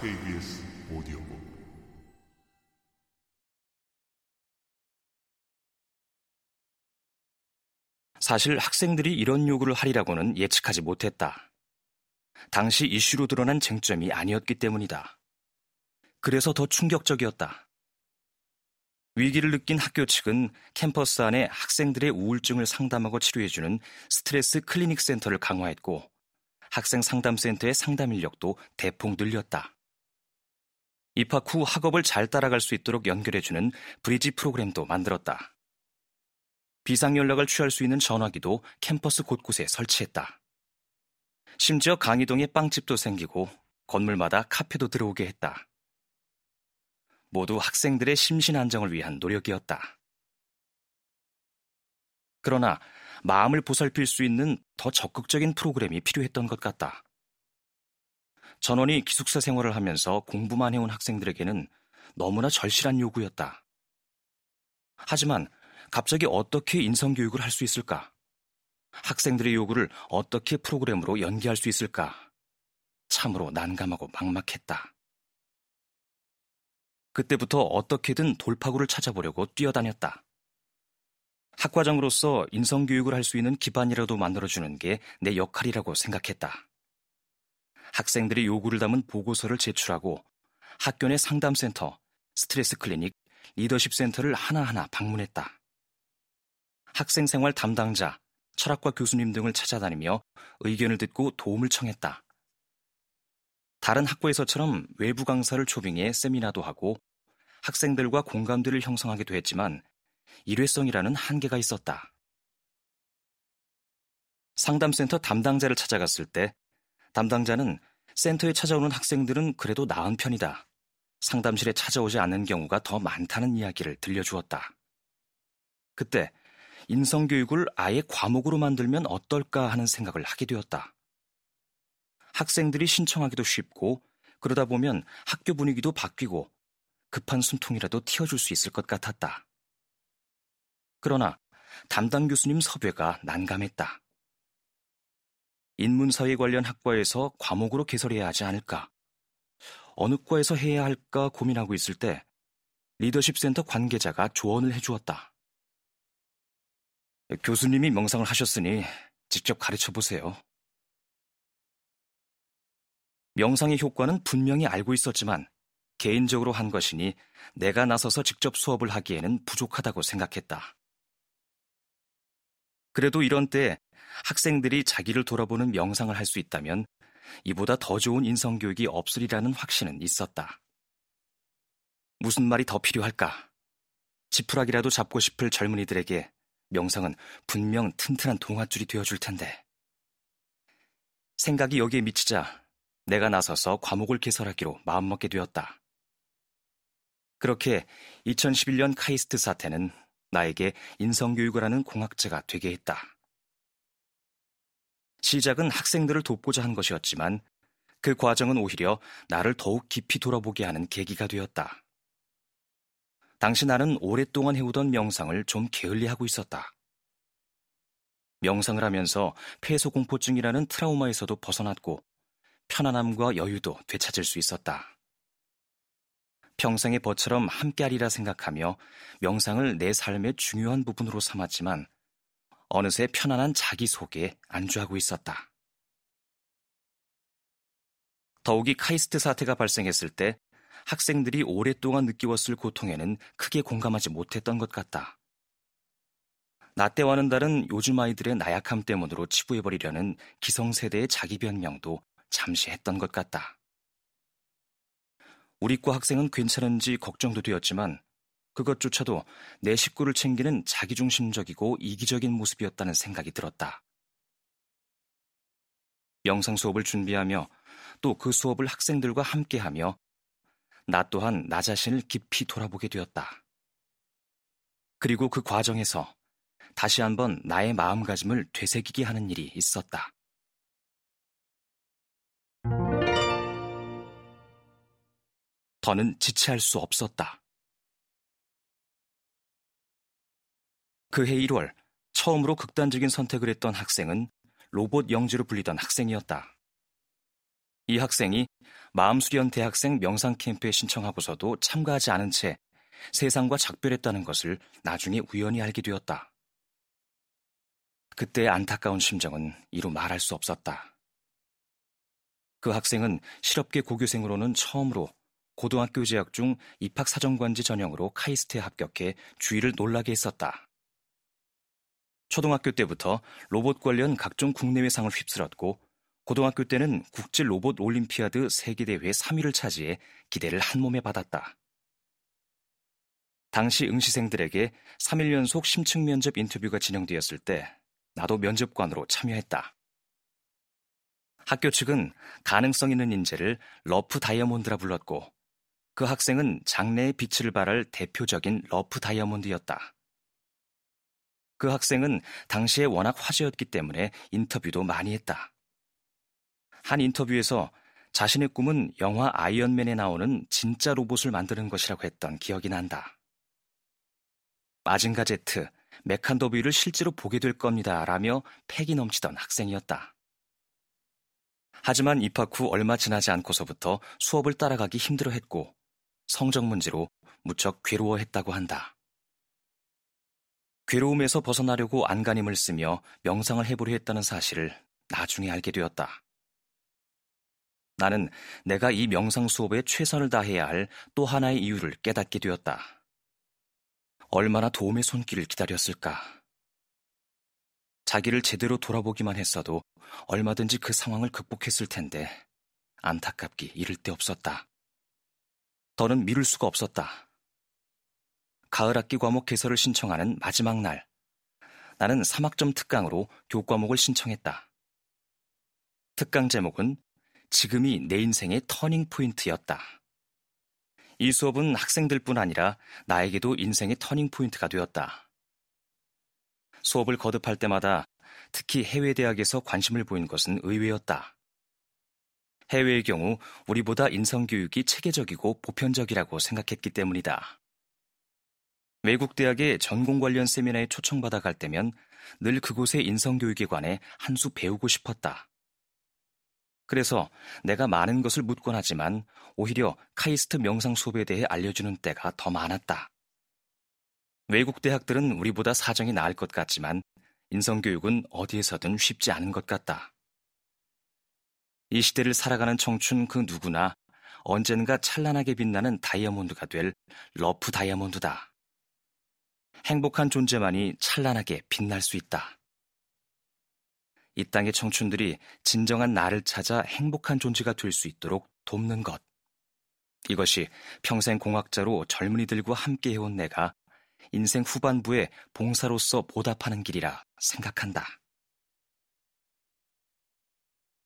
KBS 오디오북 사실 학생들이 이런 요구를 하리라고는 예측하지 못했다. 당시 이슈로 드러난 쟁점이 아니었기 때문이다. 그래서 더 충격적이었다. 위기를 느낀 학교 측은 캠퍼스 안에 학생들의 우울증을 상담하고 치료해주는 스트레스 클리닉 센터를 강화했고 학생 상담센터의 상담 인력도 대폭 늘렸다. 입학 후 학업을 잘 따라갈 수 있도록 연결해주는 브리지 프로그램도 만들었다. 비상 연락을 취할 수 있는 전화기도 캠퍼스 곳곳에 설치했다. 심지어 강의동에 빵집도 생기고 건물마다 카페도 들어오게 했다. 모두 학생들의 심신 안정을 위한 노력이었다. 그러나 마음을 보살필 수 있는 더 적극적인 프로그램이 필요했던 것 같다. 전원이 기숙사 생활을 하면서 공부만 해온 학생들에게는 너무나 절실한 요구였다. 하지만 갑자기 어떻게 인성교육을 할 수 있을까? 학생들의 요구를 어떻게 프로그램으로 연계할 수 있을까? 참으로 난감하고 막막했다. 그때부터 어떻게든 돌파구를 찾아보려고 뛰어다녔다. 학과장으로서 인성교육을 할 수 있는 기반이라도 만들어주는 게 내 역할이라고 생각했다. 학생들의 요구를 담은 보고서를 제출하고 학교 내 상담센터, 스트레스 클리닉, 리더십 센터를 하나하나 방문했다. 학생 생활 담당자, 철학과 교수님 등을 찾아다니며 의견을 듣고 도움을 청했다. 다른 학교에서처럼 외부 강사를 초빙해 세미나도 하고 학생들과 공감대를 형성하기도 했지만 일회성이라는 한계가 있었다. 상담센터 담당자를 찾아갔을 때 담당자는 센터에 찾아오는 학생들은 그래도 나은 편이다. 상담실에 찾아오지 않는 경우가 더 많다는 이야기를 들려주었다. 그때 인성교육을 아예 과목으로 만들면 어떨까 하는 생각을 하게 되었다. 학생들이 신청하기도 쉽고 그러다 보면 학교 분위기도 바뀌고 급한 숨통이라도 틔워줄 수 있을 것 같았다. 그러나 담당 교수님 섭외가 난감했다. 인문사회 관련 학과에서 과목으로 개설해야 하지 않을까? 어느 과에서 해야 할까 고민하고 있을 때 리더십 센터 관계자가 조언을 해주었다. 교수님이 명상을 하셨으니 직접 가르쳐 보세요. 명상의 효과는 분명히 알고 있었지만 개인적으로 한 것이니 내가 나서서 직접 수업을 하기에는 부족하다고 생각했다. 그래도 이런 때 학생들이 자기를 돌아보는 명상을 할 수 있다면 이보다 더 좋은 인성교육이 없으리라는 확신은 있었다. 무슨 말이 더 필요할까? 지푸라기라도 잡고 싶을 젊은이들에게 명상은 분명 튼튼한 동화줄이 되어줄 텐데. 생각이 여기에 미치자 내가 나서서 과목을 개설하기로 마음먹게 되었다. 그렇게 2011년 카이스트 사태는 나에게 인성교육을 하는 공학자가 되게 했다. 시작은 학생들을 돕고자 한 것이었지만 그 과정은 오히려 나를 더욱 깊이 돌아보게 하는 계기가 되었다. 당시 나는 오랫동안 해오던 명상을 좀 게을리하고 있었다. 명상을 하면서 폐소공포증이라는 트라우마에서도 벗어났고 편안함과 여유도 되찾을 수 있었다. 평생의 벗처럼 함께하리라 생각하며 명상을 내 삶의 중요한 부분으로 삼았지만 어느새 편안한 자기 속에 안주하고 있었다. 더욱이 카이스트 사태가 발생했을 때 학생들이 오랫동안 느끼었을 고통에는 크게 공감하지 못했던 것 같다. 나 때와는 다른 요즘 아이들의 나약함 때문으로 치부해버리려는 기성세대의 자기 변명도 잠시 했던 것 같다. 우리 과 학생은 괜찮은지 걱정도 되었지만 그것조차도 내 식구를 챙기는 자기중심적이고 이기적인 모습이었다는 생각이 들었다. 영상 수업을 준비하며 또 그 수업을 학생들과 함께하며 나 또한 나 자신을 깊이 돌아보게 되었다. 그리고 그 과정에서 다시 한번 나의 마음가짐을 되새기게 하는 일이 있었다. 더는 지체할 수 없었다. 그해 1월 처음으로 극단적인 선택을 했던 학생은 로봇 영지로 불리던 학생이었다. 이 학생이 마음수련 대학생 명상 캠프에 신청하고서도 참가하지 않은 채 세상과 작별했다는 것을 나중에 우연히 알게 되었다. 그때의 안타까운 심정은 이루 말할 수 없었다. 그 학생은 실업계 고교생으로는 처음으로 고등학교 재학 중 입학 사정관지 전형으로 카이스트에 합격해 주위를 놀라게 했었다. 초등학교 때부터 로봇 관련 각종 국내외 상을 휩쓸었고 고등학교 때는 국제 로봇 올림피아드 세계대회 3위를 차지해 기대를 한 몸에 받았다. 당시 응시생들에게 3일 연속 심층 면접 인터뷰가 진행되었을 때 나도 면접관으로 참여했다. 학교 측은 가능성 있는 인재를 rough diamond라 불렀고 그 학생은 장래의 빛을 발할 대표적인 rough diamond였다. 그 학생은 당시에 워낙 화제였기 때문에 인터뷰도 많이 했다. 한 인터뷰에서 자신의 꿈은 영화 아이언맨에 나오는 진짜 로봇을 만드는 것이라고 했던 기억이 난다. 마징가 제트, 메칸더비를 실제로 보게 될 겁니다. 라며 패기 넘치던 학생이었다. 하지만 입학 후 얼마 지나지 않고서부터 수업을 따라가기 힘들어 했고 성적 문제로 무척 괴로워했다고 한다. 괴로움에서 벗어나려고 안간힘을 쓰며 명상을 해보려 했다는 사실을 나중에 알게 되었다. 나는 내가 이 명상 수업에 최선을 다해야 할 또 하나의 이유를 깨닫게 되었다. 얼마나 도움의 손길을 기다렸을까. 자기를 제대로 돌아보기만 했어도 얼마든지 그 상황을 극복했을 텐데 안타깝기 이를 데 없었다. 더는 미룰 수가 없었다. 가을 학기 과목 개설을 신청하는 마지막 날, 나는 3학점 특강으로 교과목을 신청했다. 특강 제목은 지금이 내 인생의 터닝 포인트였다. 이 수업은 학생들뿐 아니라 나에게도 인생의 터닝 포인트가 되었다. 수업을 거듭할 때마다 특히 해외 대학에서 관심을 보인 것은 의외였다. 해외의 경우 우리보다 인성교육이 체계적이고 보편적이라고 생각했기 때문이다. 외국 대학의 전공 관련 세미나에 초청받아 갈 때면 늘 그곳의 인성교육에 관해 한 수 배우고 싶었다. 그래서 내가 많은 것을 묻곤 하지만 오히려 카이스트 명상 수업에 대해 알려주는 때가 더 많았다. 외국 대학들은 우리보다 사정이 나을 것 같지만 인성교육은 어디에서든 쉽지 않은 것 같다. 이 시대를 살아가는 청춘 그 누구나 언젠가 찬란하게 빛나는 다이아몬드가 될 러프 다이아몬드다. 행복한 존재만이 찬란하게 빛날 수 있다. 이 땅의 청춘들이 진정한 나를 찾아 행복한 존재가 될 수 있도록 돕는 것. 이것이 평생 공학자로 젊은이들과 함께 해온 내가 인생 후반부에 봉사로서 보답하는 길이라 생각한다.